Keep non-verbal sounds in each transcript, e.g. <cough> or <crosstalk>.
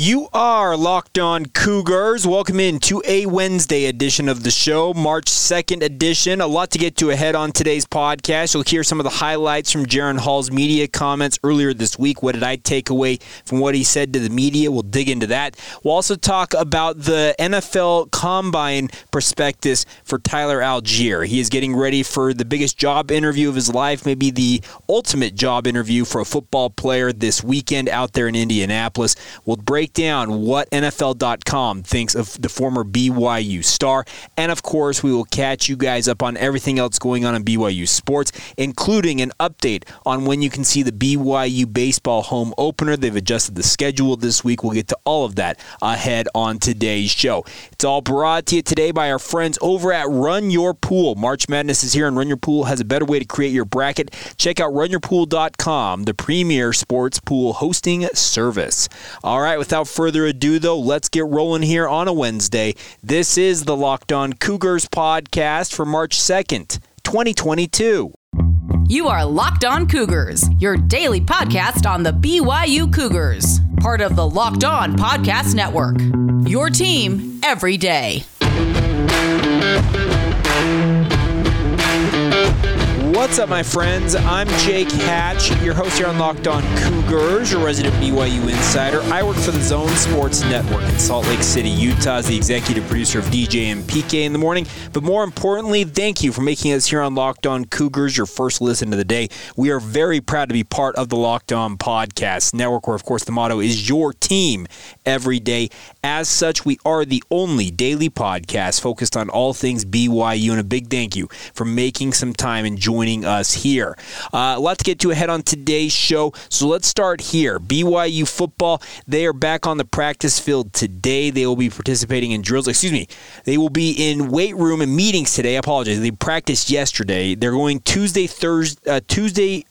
You are locked on Cougars. Welcome in to a Wednesday edition of the show, March 2nd edition. A lot to get to ahead on today's podcast. You'll hear some of the highlights from Jaren Hall's media comments earlier this week. What did I take away from what he said to the media? We'll dig into that. We'll also talk about the NFL Combine prospectus for Tyler Allgeier. He is getting ready for the biggest job interview of his life, maybe the ultimate job interview for a football player this weekend out there in Indianapolis. We'll break break down what NFL.com thinks of the former BYU star. And of course, we will catch you guys up on everything else going on in BYU sports, including an update on when you can see the BYU baseball home opener. They've adjusted the schedule this week. We'll get to all of that ahead on today's show. It's all brought to you today by our friends over at Run Your Pool. March Madness is here, and Run Your Pool has a better way to create your bracket. Check out runyourpool.com, the premier sports pool hosting service. All right, with without further ado, though, let's get rolling here on a Wednesday. This is the Locked On Cougars podcast for March 2nd, 2022. You are Locked On Cougars, your daily podcast on the BYU Cougars, part of the Locked On Podcast Network. Your team every day. What's up, my friends? I'm Jake Hatch, your host here on Locked On Cougars, your resident BYU insider. I work for the Zone Sports Network in Salt Lake City, Utah, as the executive producer of DJ and PK in the morning. But more importantly, thank you for making us here on Locked On Cougars your first listen to the day. We are very proud to be part of the Locked On Podcast Network, where, of course, the motto is your team every day. As such, we are the only daily podcast focused on all things BYU. And a big thank you for making some time and joining joining us here. Uh, a lot to get to ahead on today's show, so let's start here. BYU football, they are back on the practice field today. They will be participating in drills. Excuse me, they will be in weight room and meetings today. I apologize. They practiced yesterday. They're going Tuesday, Thursday, uh, Tuesday.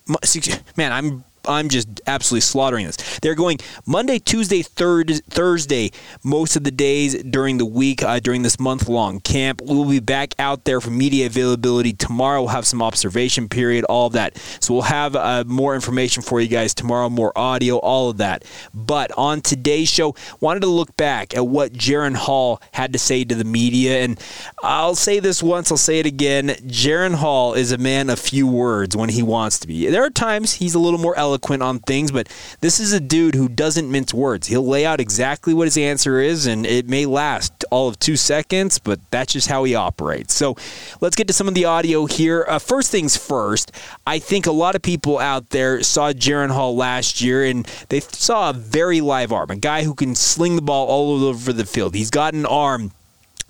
Man, I'm I'm just absolutely slaughtering this. They're going Monday, Tuesday, third, Thursday, most of the days during the week uh, during this month long camp. We'll be back out there for media availability tomorrow. We'll have some observation period, all of that. So we'll have uh, more information for you guys tomorrow, more audio, all of that. But on today's show, wanted to look back at what Jaren Hall had to say to the media, and I'll say this once, I'll say it again. Jaren Hall is a man of few words when he wants to be. There are times he's a little more eloquent eloquent on things, but this is a dude who doesn't mince words. He'll lay out exactly what his answer is, and it may last all of two seconds, but that's just how he operates. So let's get to some of the audio here. Uh, first things first, I think a lot of people out there saw Jaren Hall last year, and they saw a very live arm, a guy who can sling the ball all over the field. He's got an arm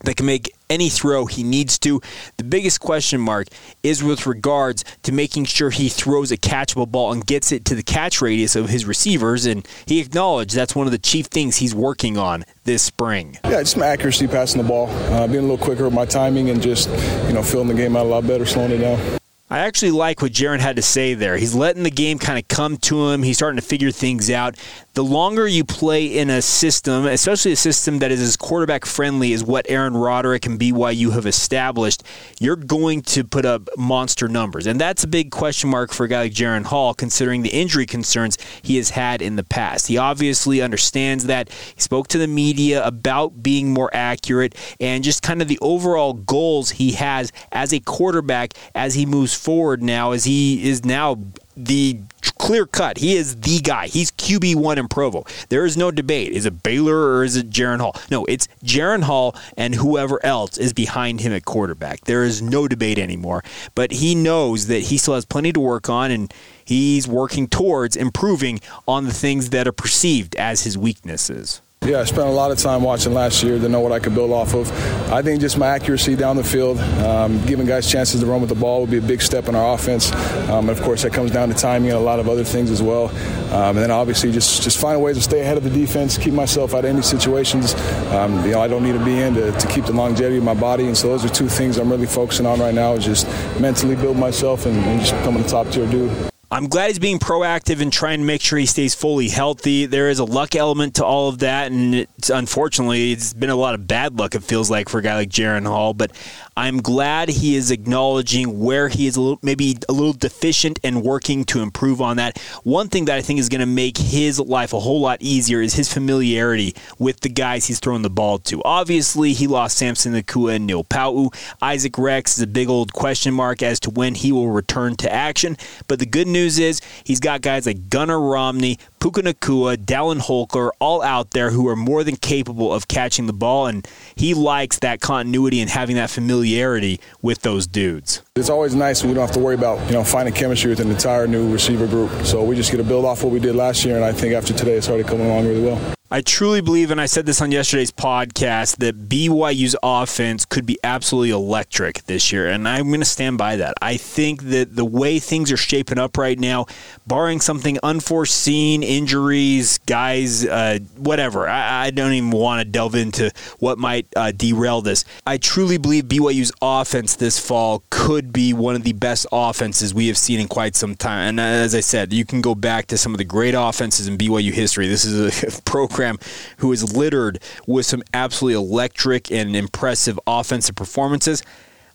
that can make any throw he needs to. The biggest question mark is with regards to making sure he throws a catchable ball and gets it to the catch radius of his receivers. And he acknowledged that's one of the chief things he's working on this spring. Yeah, just my accuracy passing the ball, uh, being a little quicker with my timing, and just you know filling the game out a lot better, slowing it down. I actually like what Jaren had to say there. He's letting the game kind of come to him. He's starting to figure things out. The longer you play in a system, especially a system that is as quarterback friendly as what Aaron Roderick and BYU have established, you're going to put up monster numbers. And that's a big question mark for a guy like Jaren Hall, considering the injury concerns he has had in the past. He obviously understands that. He spoke to the media about being more accurate and just kind of the overall goals he has as a quarterback as he moves forward now as he is now the clear cut. He is the guy. He's QB one in Provo. There is no debate. Is it Baylor or is it Jaren Hall? No, it's Jaren Hall and whoever else is behind him at quarterback. There is no debate anymore. But he knows that he still has plenty to work on and he's working towards improving on the things that are perceived as his weaknesses. Yeah, I spent a lot of time watching last year to know what I could build off of. I think just my accuracy down the field, um, giving guys chances to run with the ball would be a big step in our offense. Um, and of course, that comes down to timing and a lot of other things as well. Um, and then obviously just just find ways to stay ahead of the defense, keep myself out of any situations. Um, you know, I don't need to be in to, to, keep the longevity of my body. And so those are two things I'm really focusing on right now is just mentally build myself and, and just becoming a top tier dude. I'm glad he's being proactive and trying to make sure he stays fully healthy. There is a luck element to all of that, and it's, unfortunately, it's been a lot of bad luck. It feels like for a guy like Jaren Hall, but I'm glad he is acknowledging where he is a little, maybe a little deficient and working to improve on that. One thing that I think is going to make his life a whole lot easier is his familiarity with the guys he's throwing the ball to. Obviously, he lost Samson Nacua and Neil Pau'u. Isaac Rex is a big old question mark as to when he will return to action, but the good news is he's got guys like Gunnar Romney, Puka Nacua, Dallin Holker, all out there who are more than capable of catching the ball, and he likes that continuity and having that familiarity with those dudes. It's always nice when we don't have to worry about you know finding chemistry with an entire new receiver group. So we just get to build off what we did last year, and I think after today it's already coming along really well. I truly believe, and I said this on yesterday's podcast, that BYU's offense could be absolutely electric this year, and I'm going to stand by that. I think that the way things are shaping up right now, barring something unforeseen, injuries, guys, uh, whatever, I, I, don't even want to delve into what might uh, derail this. I truly believe BYU's offense this fall could be one of the best offenses we have seen in quite some time. And as I said, you can go back to some of the great offenses in BYU history. This is a <laughs> program program who is littered with some absolutely electric and impressive offensive performances.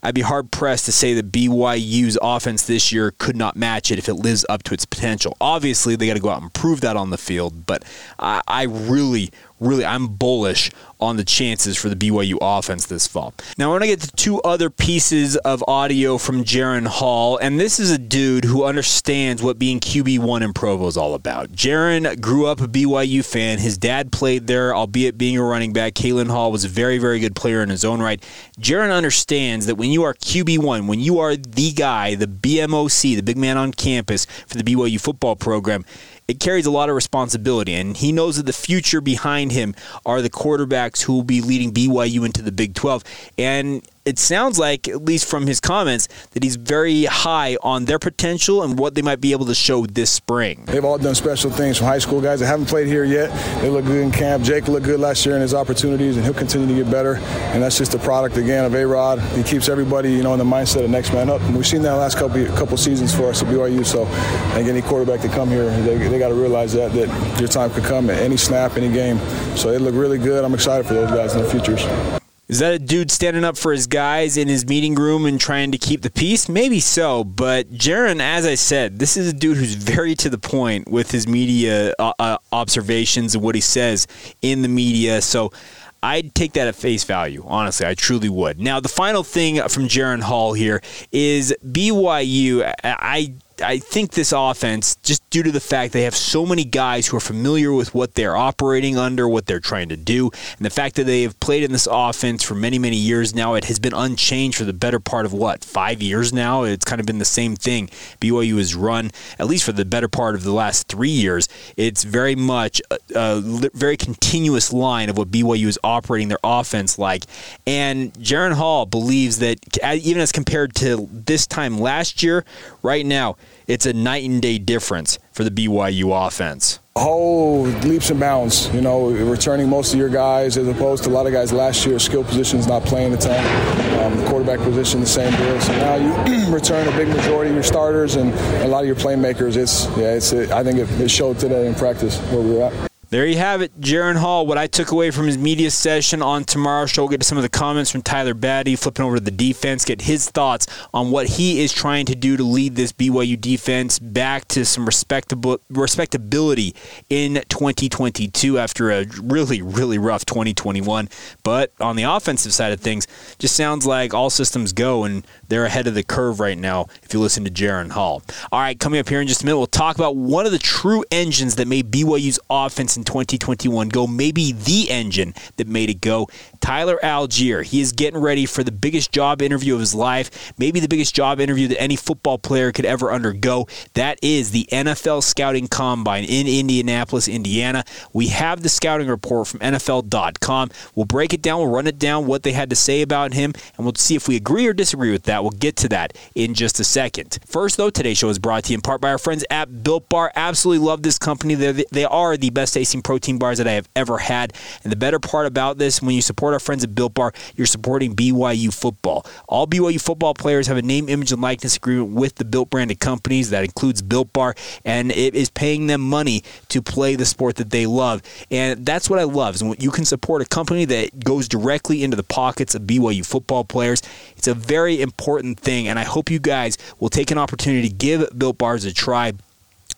I'd be hard pressed to say that BYU's offense this year could not match it if it lives up to its potential. Obviously, they got to go out and prove that on the field, but I, I really, really, I'm bullish on the chances for the BYU offense this fall. Now, I want to get to two other pieces of audio from Jaren Hall, and this is a dude who understands what being QB1 in Provo is all about. Jaren grew up a BYU fan. His dad played there, albeit being a running back. Kalin Hall was a very, very good player in his own right. Jaren understands that when you are QB1, when you are the guy, the BMOC, the big man on campus for the BYU football program, it carries a lot of responsibility. And he knows that the future behind him are the quarterbacks who will be leading BYU into the Big 12. And it sounds like, at least from his comments, that he's very high on their potential and what they might be able to show this spring. They've all done special things from high school guys that haven't played here yet. They look good in camp. Jake looked good last year in his opportunities, and he'll continue to get better. And that's just a product again of A Rod. He keeps everybody, you know, in the mindset of next man up. And we've seen that last couple couple seasons for us at BYU. So, I think any quarterback to come here, they, they got to realize that that your time could come at any snap, any game. So they look really good. I'm excited for those guys in the futures. Is that a dude standing up for his guys in his meeting room and trying to keep the peace? Maybe so, but Jaren, as I said, this is a dude who's very to the point with his media uh, uh, observations and what he says in the media. So I'd take that at face value. Honestly, I truly would. Now, the final thing from Jaren Hall here is BYU. I I think this offense, just due to the fact they have so many guys who are familiar with what they're operating under, what they're trying to do, and the fact that they have played in this offense for many, many years now, it has been unchanged for the better part of what, five years now? It's kind of been the same thing. BYU has run, at least for the better part of the last three years, it's very much a, a very continuous line of what BYU is operating their offense like. And Jaren Hall believes that even as compared to this time last year, right now, it's a night and day difference for the BYU offense. Oh, leaps and bounds. You know, returning most of your guys as opposed to a lot of guys last year, skill positions not playing a ton. Um, the quarterback position, the same deal. So now you <clears throat> return a big majority of your starters and a lot of your playmakers. It's yeah, it's. It, I think it, it showed today in practice where we were at. There you have it, Jaren Hall. What I took away from his media session on tomorrow's show. We'll get to some of the comments from Tyler Batty, flipping over to the defense, get his thoughts on what he is trying to do to lead this BYU defense back to some respectable respectability in 2022 after a really, really rough 2021. But on the offensive side of things, just sounds like all systems go, and they're ahead of the curve right now if you listen to Jaren Hall. All right, coming up here in just a minute, we'll talk about one of the true engines that made BYU's offense in 2021 go, maybe the engine that made it go. Tyler Allgeier. He is getting ready for the biggest job interview of his life, maybe the biggest job interview that any football player could ever undergo. That is the NFL Scouting Combine in Indianapolis, Indiana. We have the scouting report from NFL.com. We'll break it down, we'll run it down, what they had to say about him, and we'll see if we agree or disagree with that. We'll get to that in just a second. First, though, today's show is brought to you in part by our friends at Built Bar. Absolutely love this company. They're, they are the best tasting protein bars that I have ever had. And the better part about this, when you support our friends at Built Bar, you're supporting BYU football. All BYU football players have a name, image, and likeness agreement with the Built branded companies. That includes Built Bar, and it is paying them money to play the sport that they love. And that's what I love. Is when you can support a company that goes directly into the pockets of BYU football players. It's a very important thing, and I hope you guys will take an opportunity to give Built Bars a try.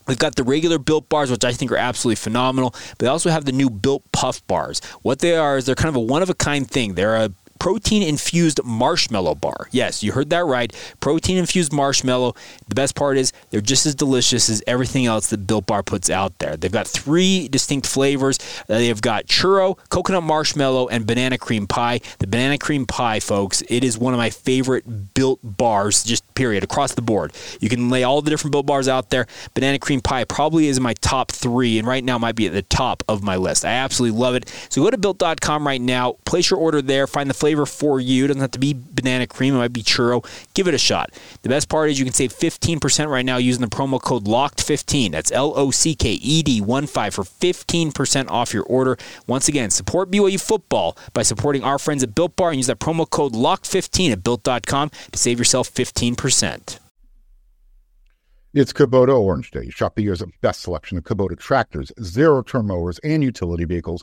We've got the regular built bars, which I think are absolutely phenomenal, but they also have the new built puff bars. What they are is they're kind of a one of a kind thing. They're a protein infused marshmallow bar. Yes, you heard that right. Protein infused marshmallow. The best part is they're just as delicious as everything else that Built Bar puts out there. They've got three distinct flavors. Uh, they've got churro, coconut marshmallow, and banana cream pie. The banana cream pie, folks, it is one of my favorite Built Bars, just period, across the board. You can lay all the different Built Bars out there. Banana cream pie probably is my top three, and right now might be at the top of my list. I absolutely love it. So go to built.com right now, place your order there, find the flavor for you. It doesn't have to be banana cream, it might be churro. Give it a shot. The best part is you can save 15% right now using the promo code LOCKED15. That's L O C K E D 1 5 for 15% off your order. Once again, support BYU football by supporting our friends at Built Bar and use that promo code LOCKED15 at built.com to save yourself 15%. It's Kubota Orange Day. Shop the year's best selection of Kubota tractors, zero turn mowers, and utility vehicles,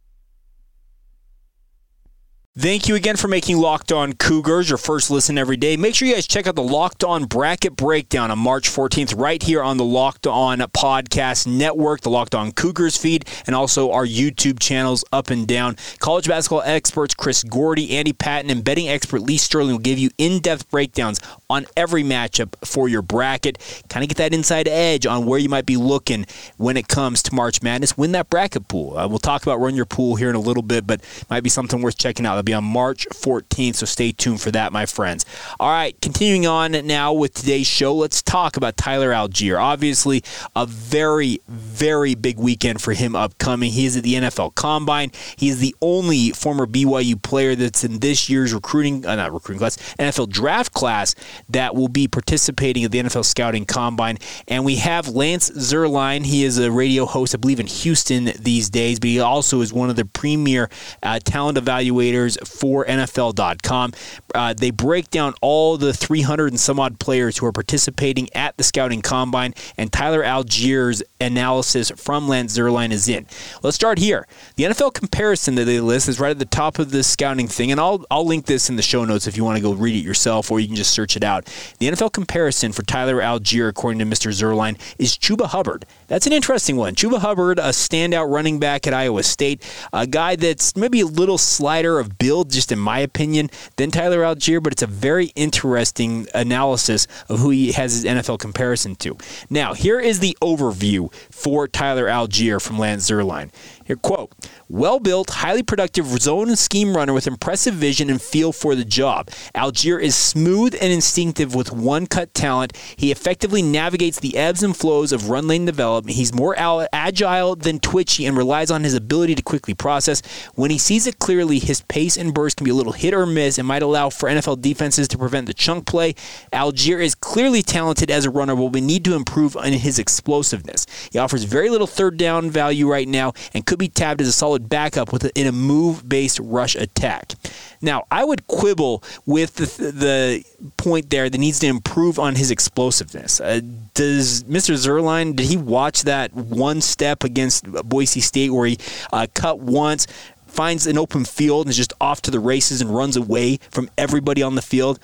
Thank you again for making Locked On Cougars your first listen every day. Make sure you guys check out the Locked On Bracket Breakdown on March 14th, right here on the Locked On Podcast Network, the Locked On Cougars feed, and also our YouTube channels up and down. College basketball experts Chris Gordy, Andy Patton, and betting expert Lee Sterling will give you in depth breakdowns on every matchup for your bracket. Kind of get that inside edge on where you might be looking when it comes to March Madness. Win that bracket pool. Uh, we'll talk about run your pool here in a little bit, but might be something worth checking out. That'll be on March 14th, so stay tuned for that, my friends. All right, continuing on now with today's show, let's talk about Tyler Allgeier. Obviously, a very, very big weekend for him upcoming. He is at the NFL Combine. He is the only former BYU player that's in this year's recruiting, uh, not recruiting class, NFL draft class that will be participating at the NFL Scouting Combine. And we have Lance Zierlein. He is a radio host, I believe, in Houston these days, but he also is one of the premier uh, talent evaluators for NFL.com. Uh, they break down all the 300 and some odd players who are participating at the scouting combine, and Tyler Allgeier's analysis from Lance Zierlein is in. Let's start here. The NFL comparison that they list is right at the top of the scouting thing, and I'll, I'll link this in the show notes if you want to go read it yourself, or you can just search it out. The NFL comparison for Tyler Allgeier, according to Mr. Zierlein, is Chuba Hubbard. That's an interesting one. Chuba Hubbard, a standout running back at Iowa State, a guy that's maybe a little slider of build, just in my opinion, than Tyler Allgeier, but it's a very interesting analysis of who he has his NFL comparison to. Now, here is the overview for Tyler Allgeier from Lance Zierlein. Here, quote, well built, highly productive zone and scheme runner with impressive vision and feel for the job. Allgeier is smooth and instinctive with one cut talent. He effectively navigates the ebbs and flows of run lane development. He's more agile than twitchy and relies on his ability to quickly process. When he sees it clearly, his pace and burst can be a little hit or miss and might allow for NFL defenses to prevent the chunk play. Allgeier is clearly talented as a runner, but we need to improve on his explosiveness. He offers very little third down value right now and could be tabbed as a solid backup with a, in a move-based rush attack. Now, I would quibble with the, the point there that needs to improve on his explosiveness. Uh, does Mr. Zierlein, did he watch that one step against Boise State where he uh, cut once? Finds an open field and is just off to the races and runs away from everybody on the field.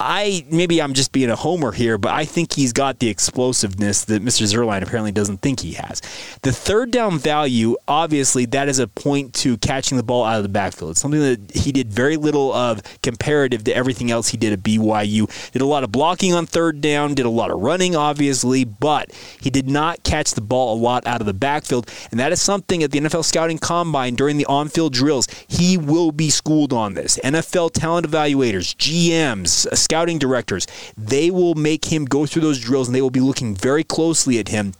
I maybe I'm just being a homer here, but I think he's got the explosiveness that Mr. Zierlein apparently doesn't think he has. The third down value, obviously, that is a point to catching the ball out of the backfield. It's something that he did very little of comparative to everything else he did at BYU. Did a lot of blocking on third down, did a lot of running, obviously, but he did not catch the ball a lot out of the backfield, and that is something at the NFL scouting combine during the on-field drills. He will be schooled on this. NFL talent evaluators, GMs, scouting directors, they will make him go through those drills and they will be looking very closely at him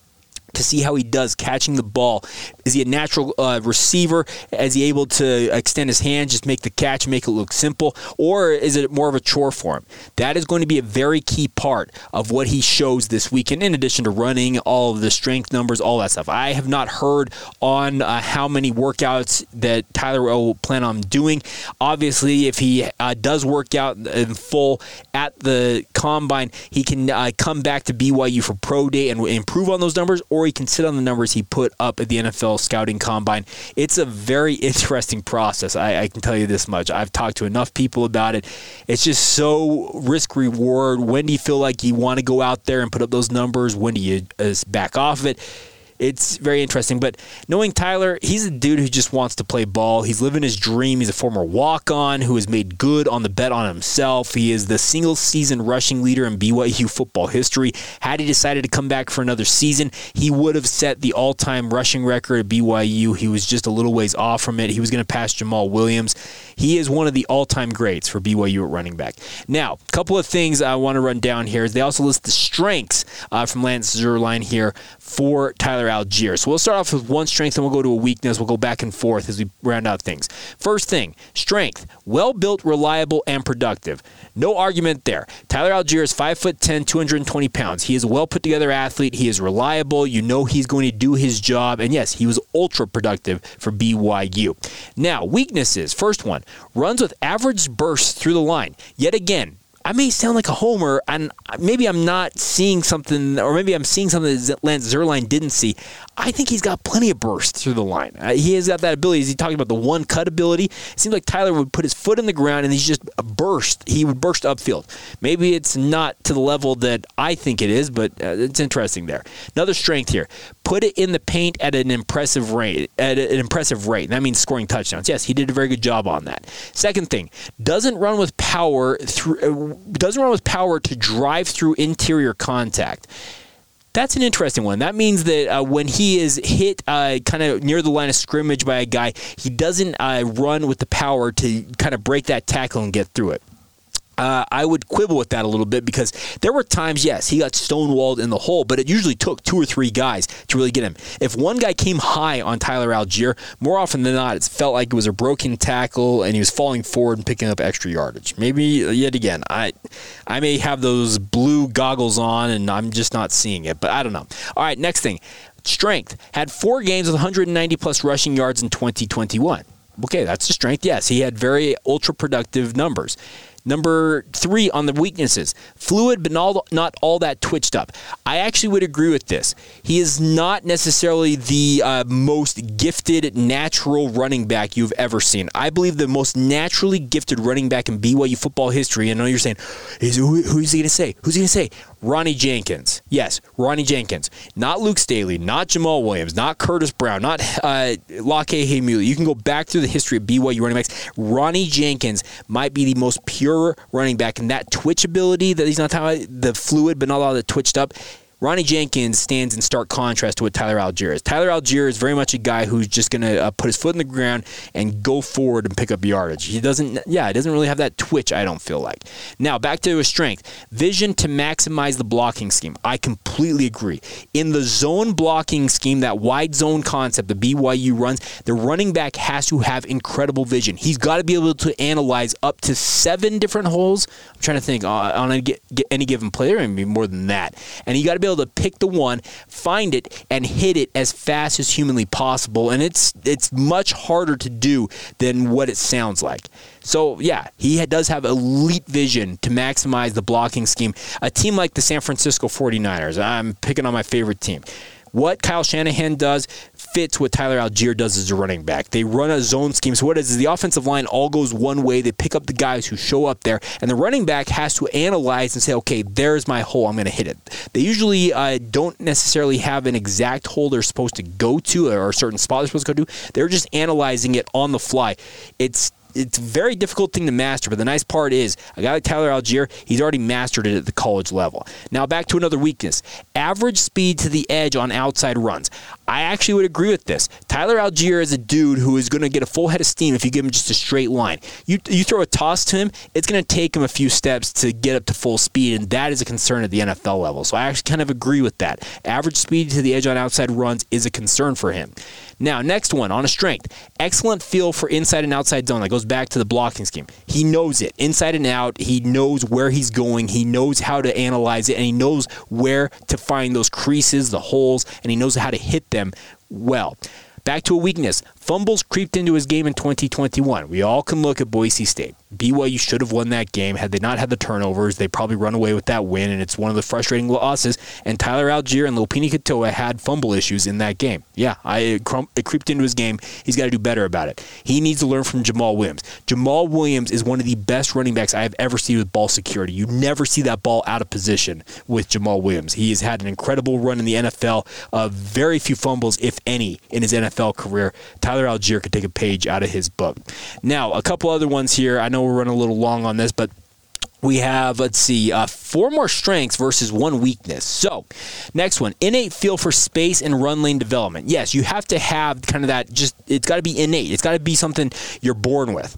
to see how he does catching the ball. Is he a natural uh, receiver? Is he able to extend his hand, just make the catch, make it look simple? Or is it more of a chore for him? That is going to be a very key part of what he shows this weekend, in addition to running, all of the strength numbers, all that stuff. I have not heard on uh, how many workouts that Tyler will plan on doing. Obviously, if he uh, does work out in full at the combine, he can uh, come back to BYU for pro day and improve on those numbers, or he can sit on the numbers he put up at the NFL scouting combine. It's a very <laughs> interesting process. I, I can tell you this much. I've talked to enough people about it. It's just so risk reward. When do you feel like you want to go out there and put up those numbers? When do you uh, back off of it? It's very interesting. But knowing Tyler, he's a dude who just wants to play ball. He's living his dream. He's a former walk on who has made good on the bet on himself. He is the single season rushing leader in BYU football history. Had he decided to come back for another season, he would have set the all time rushing record at BYU. He was just a little ways off from it. He was going to pass Jamaal Williams. He is one of the all time greats for BYU at running back. Now, a couple of things I want to run down here is they also list the strengths uh, from Lance Zierlein here for Tyler Allgeier. So we'll start off with one strength and we'll go to a weakness. We'll go back and forth as we round out things. First thing, strength. Well built, reliable, and productive. No argument there. Tyler Allgeier is 5'10, 220 pounds. He is a well put together athlete. He is reliable. You know he's going to do his job. And yes, he was ultra productive for BYU. Now, weaknesses. First one, runs with average bursts through the line. Yet again, I may sound like a homer, and maybe I'm not seeing something, or maybe I'm seeing something that Lance Zierlein didn't see. I think he's got plenty of burst through the line. Uh, he has got that ability. Is he talking about the one cut ability, it seems like Tyler would put his foot in the ground and he's just a burst. He would burst upfield. Maybe it's not to the level that I think it is, but uh, it's interesting there. Another strength here: put it in the paint at an impressive rate. At an impressive rate. That means scoring touchdowns. Yes, he did a very good job on that. Second thing: doesn't run with power through. Uh, doesn't run with power to drive through interior contact. That's an interesting one. That means that uh, when he is hit uh, kind of near the line of scrimmage by a guy, he doesn't uh, run with the power to kind of break that tackle and get through it uh, I would quibble with that a little bit because there were times, yes, he got stonewalled in the hole, but it usually took two or three guys to really get him. If one guy came high on Tyler Allgeier, more often than not, it felt like it was a broken tackle and he was falling forward and picking up extra yardage. Maybe yet again, I I may have those blue goggles on and I'm just not seeing it, but I don't know. All right, next thing, strength had four games with 190 plus rushing yards in 2021. Okay, that's the strength. Yes, he had very ultra productive numbers. Number three on the weaknesses fluid, but not, not all that twitched up. I actually would agree with this. He is not necessarily the uh, most gifted natural running back you've ever seen. I believe the most naturally gifted running back in BYU football history, and I know you're saying, who, who's he going to say? Who's he going to say? Ronnie Jenkins. Yes, Ronnie Jenkins. Not Luke Staley, not Jamaal Williams, not Curtis Brown, not uh, Lake. You can go back through the history of BYU running backs. Ronnie Jenkins might be the most pure running back, and that twitch ability that he's not talking about, the fluid, but not all that twitched up, Ronnie Jenkins stands in stark contrast to what Tyler Allgeier is. Tyler Allgeier is very much a guy who's just going to uh, put his foot in the ground and go forward and pick up yardage. He doesn't, yeah, he doesn't really have that twitch, I don't feel like. Now, back to his strength vision to maximize the blocking scheme. I completely agree. In the zone blocking scheme, that wide zone concept the BYU runs, the running back has to have incredible vision. He's got to be able to analyze up to seven different holes. I'm trying to think uh, on any given player, maybe more than that. And you got to be able to pick the one, find it, and hit it as fast as humanly possible. And it's it's much harder to do than what it sounds like. So yeah, he does have elite vision to maximize the blocking scheme. A team like the San Francisco 49ers, I'm picking on my favorite team. What Kyle Shanahan does fits what Tyler Allgeier does as a running back. They run a zone scheme. So what is the offensive line all goes one way. They pick up the guys who show up there, and the running back has to analyze and say, okay, there's my hole. I'm going to hit it. They usually uh, don't necessarily have an exact hole they're supposed to go to or a certain spot they're supposed to go to. They're just analyzing it on the fly. It's it's a very difficult thing to master, but the nice part is a guy like Tyler Allgeier, he's already mastered it at the college level. Now back to another weakness. Average speed to the edge on outside runs. I actually would agree with this. Tyler Allgeier is a dude who is going to get a full head of steam if you give him just a straight line. You you throw a toss to him, it's going to take him a few steps to get up to full speed, and that is a concern at the NFL level. So I actually kind of agree with that. Average speed to the edge on outside runs is a concern for him. Now, next one on a strength. Excellent feel for inside and outside zone. That goes back to the blocking scheme. He knows it inside and out. He knows where he's going. He knows how to analyze it, and he knows where to find those creases, the holes, and he knows how to hit them well. Back to a weakness. Fumbles creeped into his game in 2021. We all can look at Boise State. BYU should have won that game. Had they not had the turnovers, they probably run away with that win, and it's one of the frustrating losses. And Tyler Allgeier and Lopini Katoa had fumble issues in that game. Yeah, I, it, it creeped into his game. He's got to do better about it. He needs to learn from Jamaal Williams. Jamaal Williams is one of the best running backs I have ever seen with ball security. You never see that ball out of position with Jamaal Williams. He has had an incredible run in the NFL, uh, very few fumbles, if any, in his NFL career. Tyler Allgeier could take a page out of his book. Now, a couple other ones here. I know we're running a little long on this, but we have, let's see, uh, four more strengths versus one weakness. So, next one innate feel for space and run lane development. Yes, you have to have kind of that, just, it's got to be innate. It's got to be something you're born with.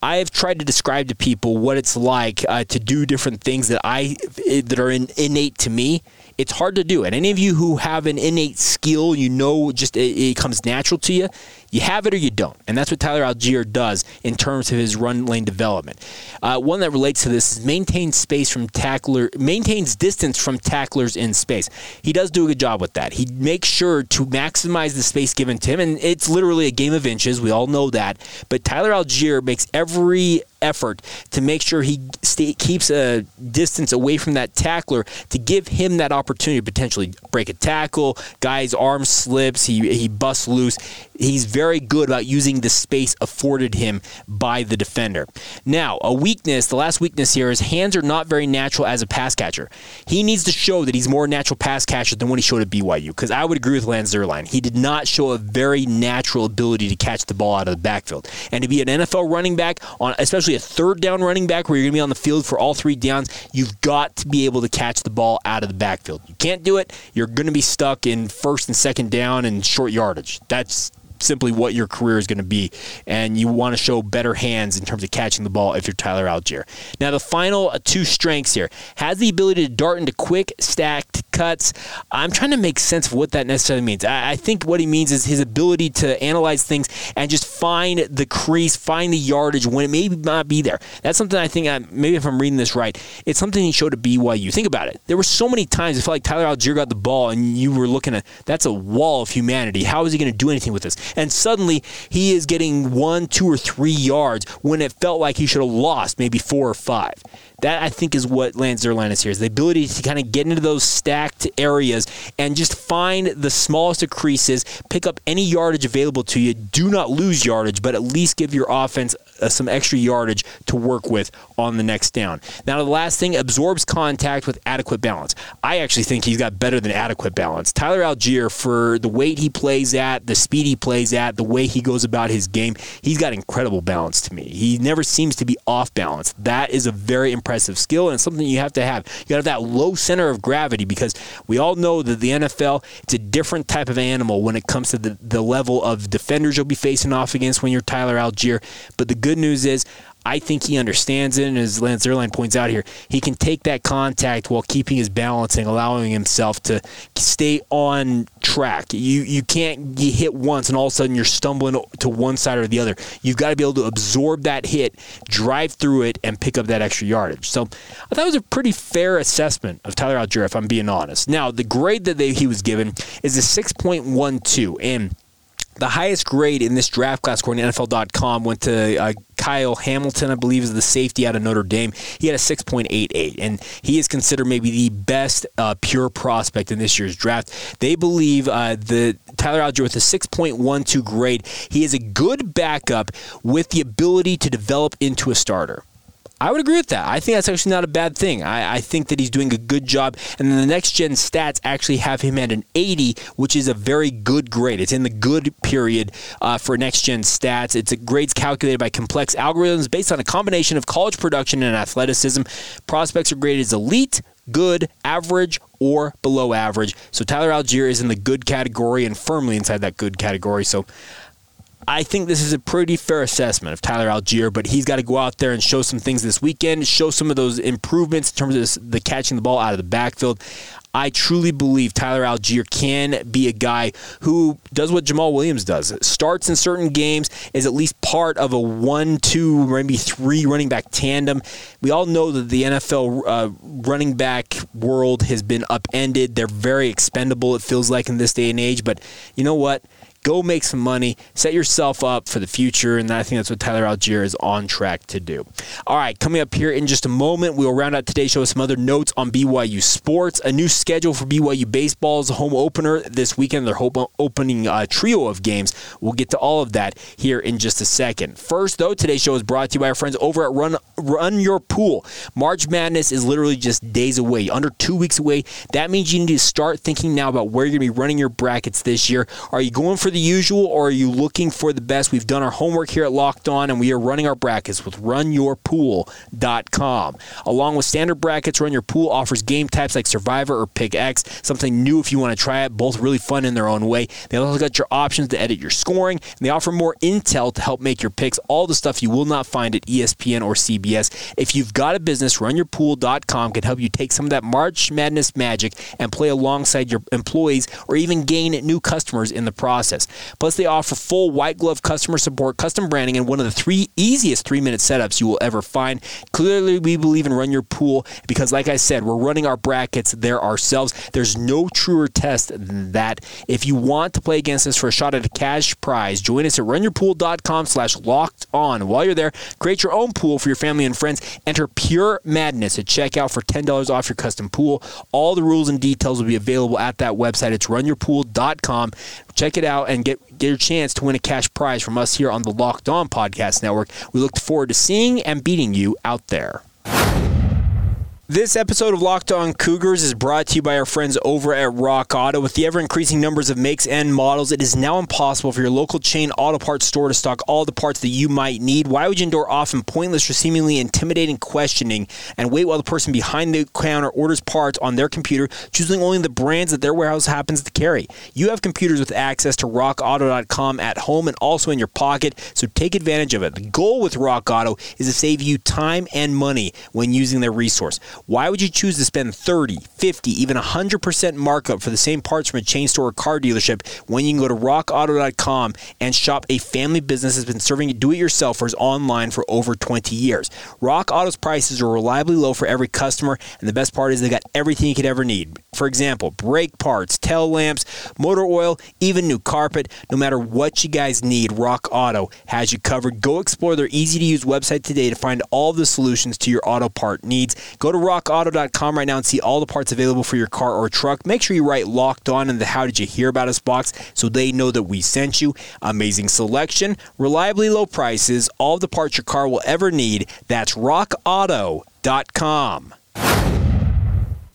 I have tried to describe to people what it's like uh, to do different things that I that are in, innate to me it's hard to do. And any of you who have an innate skill, you know, just it, it, comes natural to you, you have it or you don't. And that's what Tyler Allgeier does in terms of his run lane development. Uh, one that relates to this is maintains space from tackler, maintains distance from tacklers in space. He does do a good job with that. He makes sure to maximize the space given to him, and it's literally a game of inches. We all know that. But Tyler Allgeier makes every effort to make sure he stay, keeps a distance away from that tackler to give him that opportunity to potentially break a tackle. Guy's arm slips, he, he busts loose. He's very good about using the space afforded him by the defender. Now, a weakness, the last weakness here is hands are not very natural as a pass catcher. He needs to show that he's more natural pass catcher than what he showed at BYU because I would agree with Lance Zierlein. He did not show a very natural ability to catch the ball out of the backfield. And to be an NFL running back on especially a third down running back where you're going to be on the field for all three downs, you've got to be able to catch the ball out of the backfield. You can't do it, you're going to be stuck in first and second down and short yardage. That's simply what your career is going to be. And you want to show better hands in terms of catching the ball if you're Tyler Allgeier. Now, the final uh, two strengths here has the ability to dart into quick, stacked cuts. I'm trying to make sense of what that necessarily means. I, I think what he means is his ability to analyze things and just find the crease, find the yardage when it may not be there. That's something I think, I, maybe if I'm reading this right, it's something he showed at BYU. Think about it. There were so many times it felt like Tyler Allgeier got the ball and you were looking at that's a wall of humanity. How is he going to do anything with this? And suddenly he is getting one, two, or three yards when it felt like he should have lost maybe four or five. That I think is what Lance Zierlein is here is the ability to kind of get into those stacked areas and just find the smallest of creases, pick up any yardage available to you. Do not lose yardage, but at least give your offense uh, some extra yardage to work with on the next down. Now, the last thing absorbs contact with adequate balance. I actually think he's got better than adequate balance. Tyler Allgeier, for the weight he plays at, the speed he plays at, the way he goes about his game, he's got incredible balance to me. He never seems to be off balance. That is a very impressive skill and something you have to have. You got to have that low center of gravity because we all know that the NFL it's a different type of animal when it comes to the, the level of defenders you'll be facing off against when you're Tyler Allgeier. But the good news is I think he understands it, and as Lance Zierlein points out here, he can take that contact while keeping his balance and allowing himself to stay on track. You you can't get hit once and all of a sudden you're stumbling to one side or the other. You've got to be able to absorb that hit, drive through it, and pick up that extra yardage. So I thought it was a pretty fair assessment of Tyler Allgeier, if I'm being honest. Now the grade that they, he was given is a 6.12, and the highest grade in this draft class, according to NFL.com, went to uh, Kyle Hamilton, I believe, is the safety out of Notre Dame. He had a 6.88, and he is considered maybe the best uh, pure prospect in this year's draft. They believe uh, the Tyler Allgeier with a 6.12 grade. He is a good backup with the ability to develop into a starter. I would agree with that. I think that's actually not a bad thing. I, I, think that he's doing a good job. And then the next gen stats actually have him at an 80, which is a very good grade. It's in the good period uh, for next gen stats. It's a grades calculated by complex algorithms based on a combination of college production and athleticism. Prospects are graded as elite, good, average, or below average. So Tyler Allgeier is in the good category and firmly inside that good category. So I think this is a pretty fair assessment of Tyler Allgeier, but he's got to go out there and show some things this weekend, show some of those improvements in terms of the catching the ball out of the backfield. I truly believe Tyler Allgeier can be a guy who does what Jamaal Williams does. Starts in certain games, is at least part of a one, two, maybe three running back tandem. We all know that the NFL uh, running back world has been upended. They're very expendable, it feels like, in this day and age. But you know what? Go make some money, set yourself up for the future, and I think that's what Tyler Allgeier is on track to do. All right, coming up here in just a moment, we will round out today's show with some other notes on BYU sports, a new schedule for BYU baseball's home opener this weekend, their home opening uh, trio of games. We'll get to all of that here in just a second. First, though, today's show is brought to you by our friends over at Run Run Your Pool. March Madness is literally just days away, under two weeks away. That means you need to start thinking now about where you're going to be running your brackets this year. Are you going for for the usual or are you looking for the best? We've done our homework here at Locked On and we are running our brackets with runyourpool.com. Along with standard brackets, Run Your Pool offers game types like Survivor or Pick X, something new if you want to try it, both really fun in their own way. They also got your options to edit your scoring and they offer more intel to help make your picks, all the stuff you will not find at ESPN or CBS. If you've got a business, runyourpool.com can help you take some of that March Madness magic and play alongside your employees or even gain new customers in the process Plus, they offer full white glove customer support, custom branding, and one of the three easiest three minute setups you will ever find. Clearly, we believe in Run Your Pool because, like I said, we're running our brackets there ourselves. There's no truer test than that. If you want to play against us for a shot at a cash prize, join us at runyourpool.com slash locked on. While you're there, create your own pool for your family and friends. Enter Pure Madness at checkout for $10 off your custom pool. All the rules and details will be available at that website. It's runyourpool.com. Check it out and get, get your chance to win a cash prize from us here on the Locked On Podcast Network. We look forward to seeing and beating you out there. This episode of Locked On Cougars is brought to you by our friends over at Rock Auto. With the ever increasing numbers of makes and models, it is now impossible for your local chain auto parts store to stock all the parts that you might need. Why would you endure often pointless or seemingly intimidating questioning and wait while the person behind the counter orders parts on their computer, choosing only the brands that their warehouse happens to carry? You have computers with access to rockauto.com at home and also in your pocket, so take advantage of it. The goal with Rock Auto is to save you time and money when using their resource. Why would you choose to spend 30, 50, even 100% markup for the same parts from a chain store or car dealership when you can go to rockauto.com and shop a family business that's been serving do-it-yourselfers online for over 20 years? Rock Auto's prices are reliably low for every customer, and the best part is they got everything you could ever need. For example, brake parts, tail lamps, motor oil, even new carpet. No matter what you guys need, Rock Auto has you covered. Go explore their easy-to-use website today to find all the solutions to your auto part needs. Go to rockauto.com right now and see all the parts available for your car or truck. Make sure you write locked on in the how did you hear about us box so they know that we sent you. Amazing selection, reliably low prices, all the parts your car will ever need. That's rockauto.com.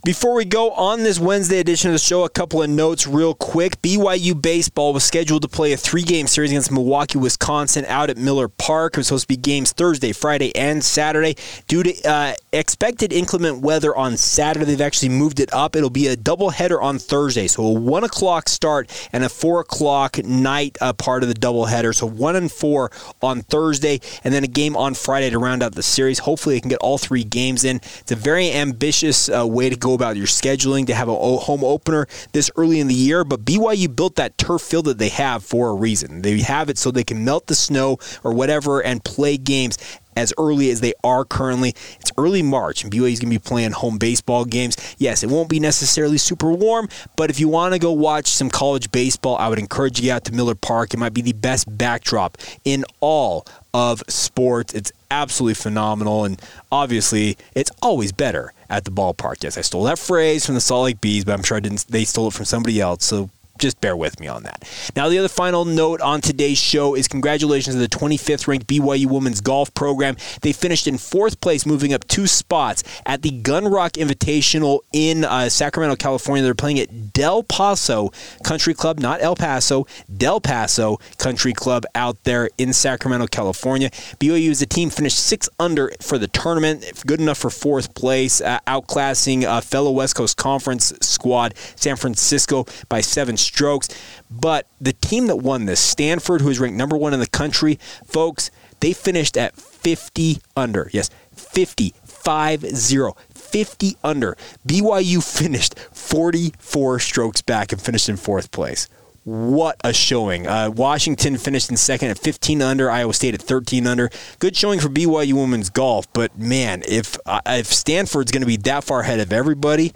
Before we go on this Wednesday edition of the show, a couple of notes real quick. BYU baseball was scheduled to play a three-game series against Milwaukee, Wisconsin, out at Miller Park. It was supposed to be games Thursday, Friday, and Saturday. Due to uh, expected inclement weather on Saturday, they've actually moved it up. It'll be a doubleheader on Thursday, so a one o'clock start and a four o'clock night uh, part of the doubleheader. So one and four on Thursday, and then a game on Friday to round out the series. Hopefully, they can get all three games in. It's a very ambitious uh, way to go about your scheduling to have a home opener this early in the year, but BYU built that turf field that they have for a reason. They have it so they can melt the snow or whatever and play games as early as they are currently. It's early March, and BYU is going to be playing home baseball games. Yes, it won't be necessarily super warm, but if you want to go watch some college baseball, I would encourage you out to Miller Park. It might be the best backdrop in all of sports. It's absolutely phenomenal, and obviously, it's always better at the ballpark. Yes, I stole that phrase from the Salt Lake Bees, but I'm sure I didn't. They stole it from somebody else. So just bear with me on that. Now, the other final note on today's show is congratulations to the 25th ranked BYU women's golf program. They finished in fourth place, moving up two spots at the Gunrock Invitational in uh, Sacramento, California. They're playing at Del Paso Country Club, not El Paso, Del Paso Country Club out there in Sacramento, California. BYU as a team finished six under for the tournament, good enough for fourth place, uh, outclassing uh, fellow West Coast Conference squad San Francisco by seven strokes. But the team that won this, Stanford, who is ranked number one in the country, folks, they finished at 50 under. Yes, 50, 5 0. 50 under. BYU finished 44 strokes back and finished in fourth place. What a showing. Uh, Washington finished in second at 15 under, Iowa State at 13 under. Good showing for BYU women's golf, but man, if, uh, if Stanford's going to be that far ahead of everybody,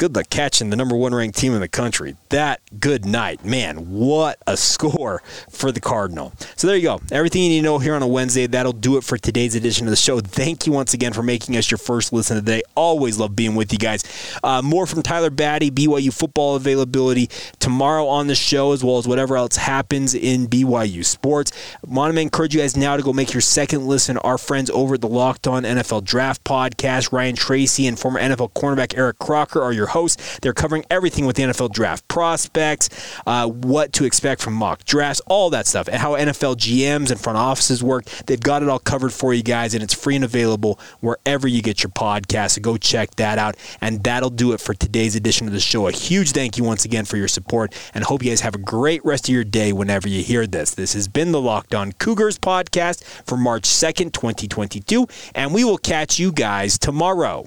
good luck catching the number one ranked team in the country. That good night. Man, what a score for the Cardinal. So there you go. Everything you need to know here on a Wednesday. That'll do it for today's edition of the show. Thank you once again for making us your first listen today. Always love being with you guys. Uh, more from Tyler Batty, BYU football availability tomorrow on the show, as well as whatever else happens in BYU sports. Want to encourage you guys now to go make your second listen. Our friends over at the Locked On NFL Draft Podcast, Ryan Tracy and former NFL cornerback Eric Crocker are your hosts. They're covering everything with the NFL draft prospects, uh, what to expect from mock drafts, all that stuff, and how NFL GMs and front offices work. They've got it all covered for you guys, and it's free and available wherever you get your podcast. So go check that out. And that'll do it for today's edition of the show. A huge thank you once again for your support, and hope you guys have a great rest of your day whenever you hear this. This has been the Locked On Cougars podcast for March 2nd, 2022, and we will catch you guys tomorrow.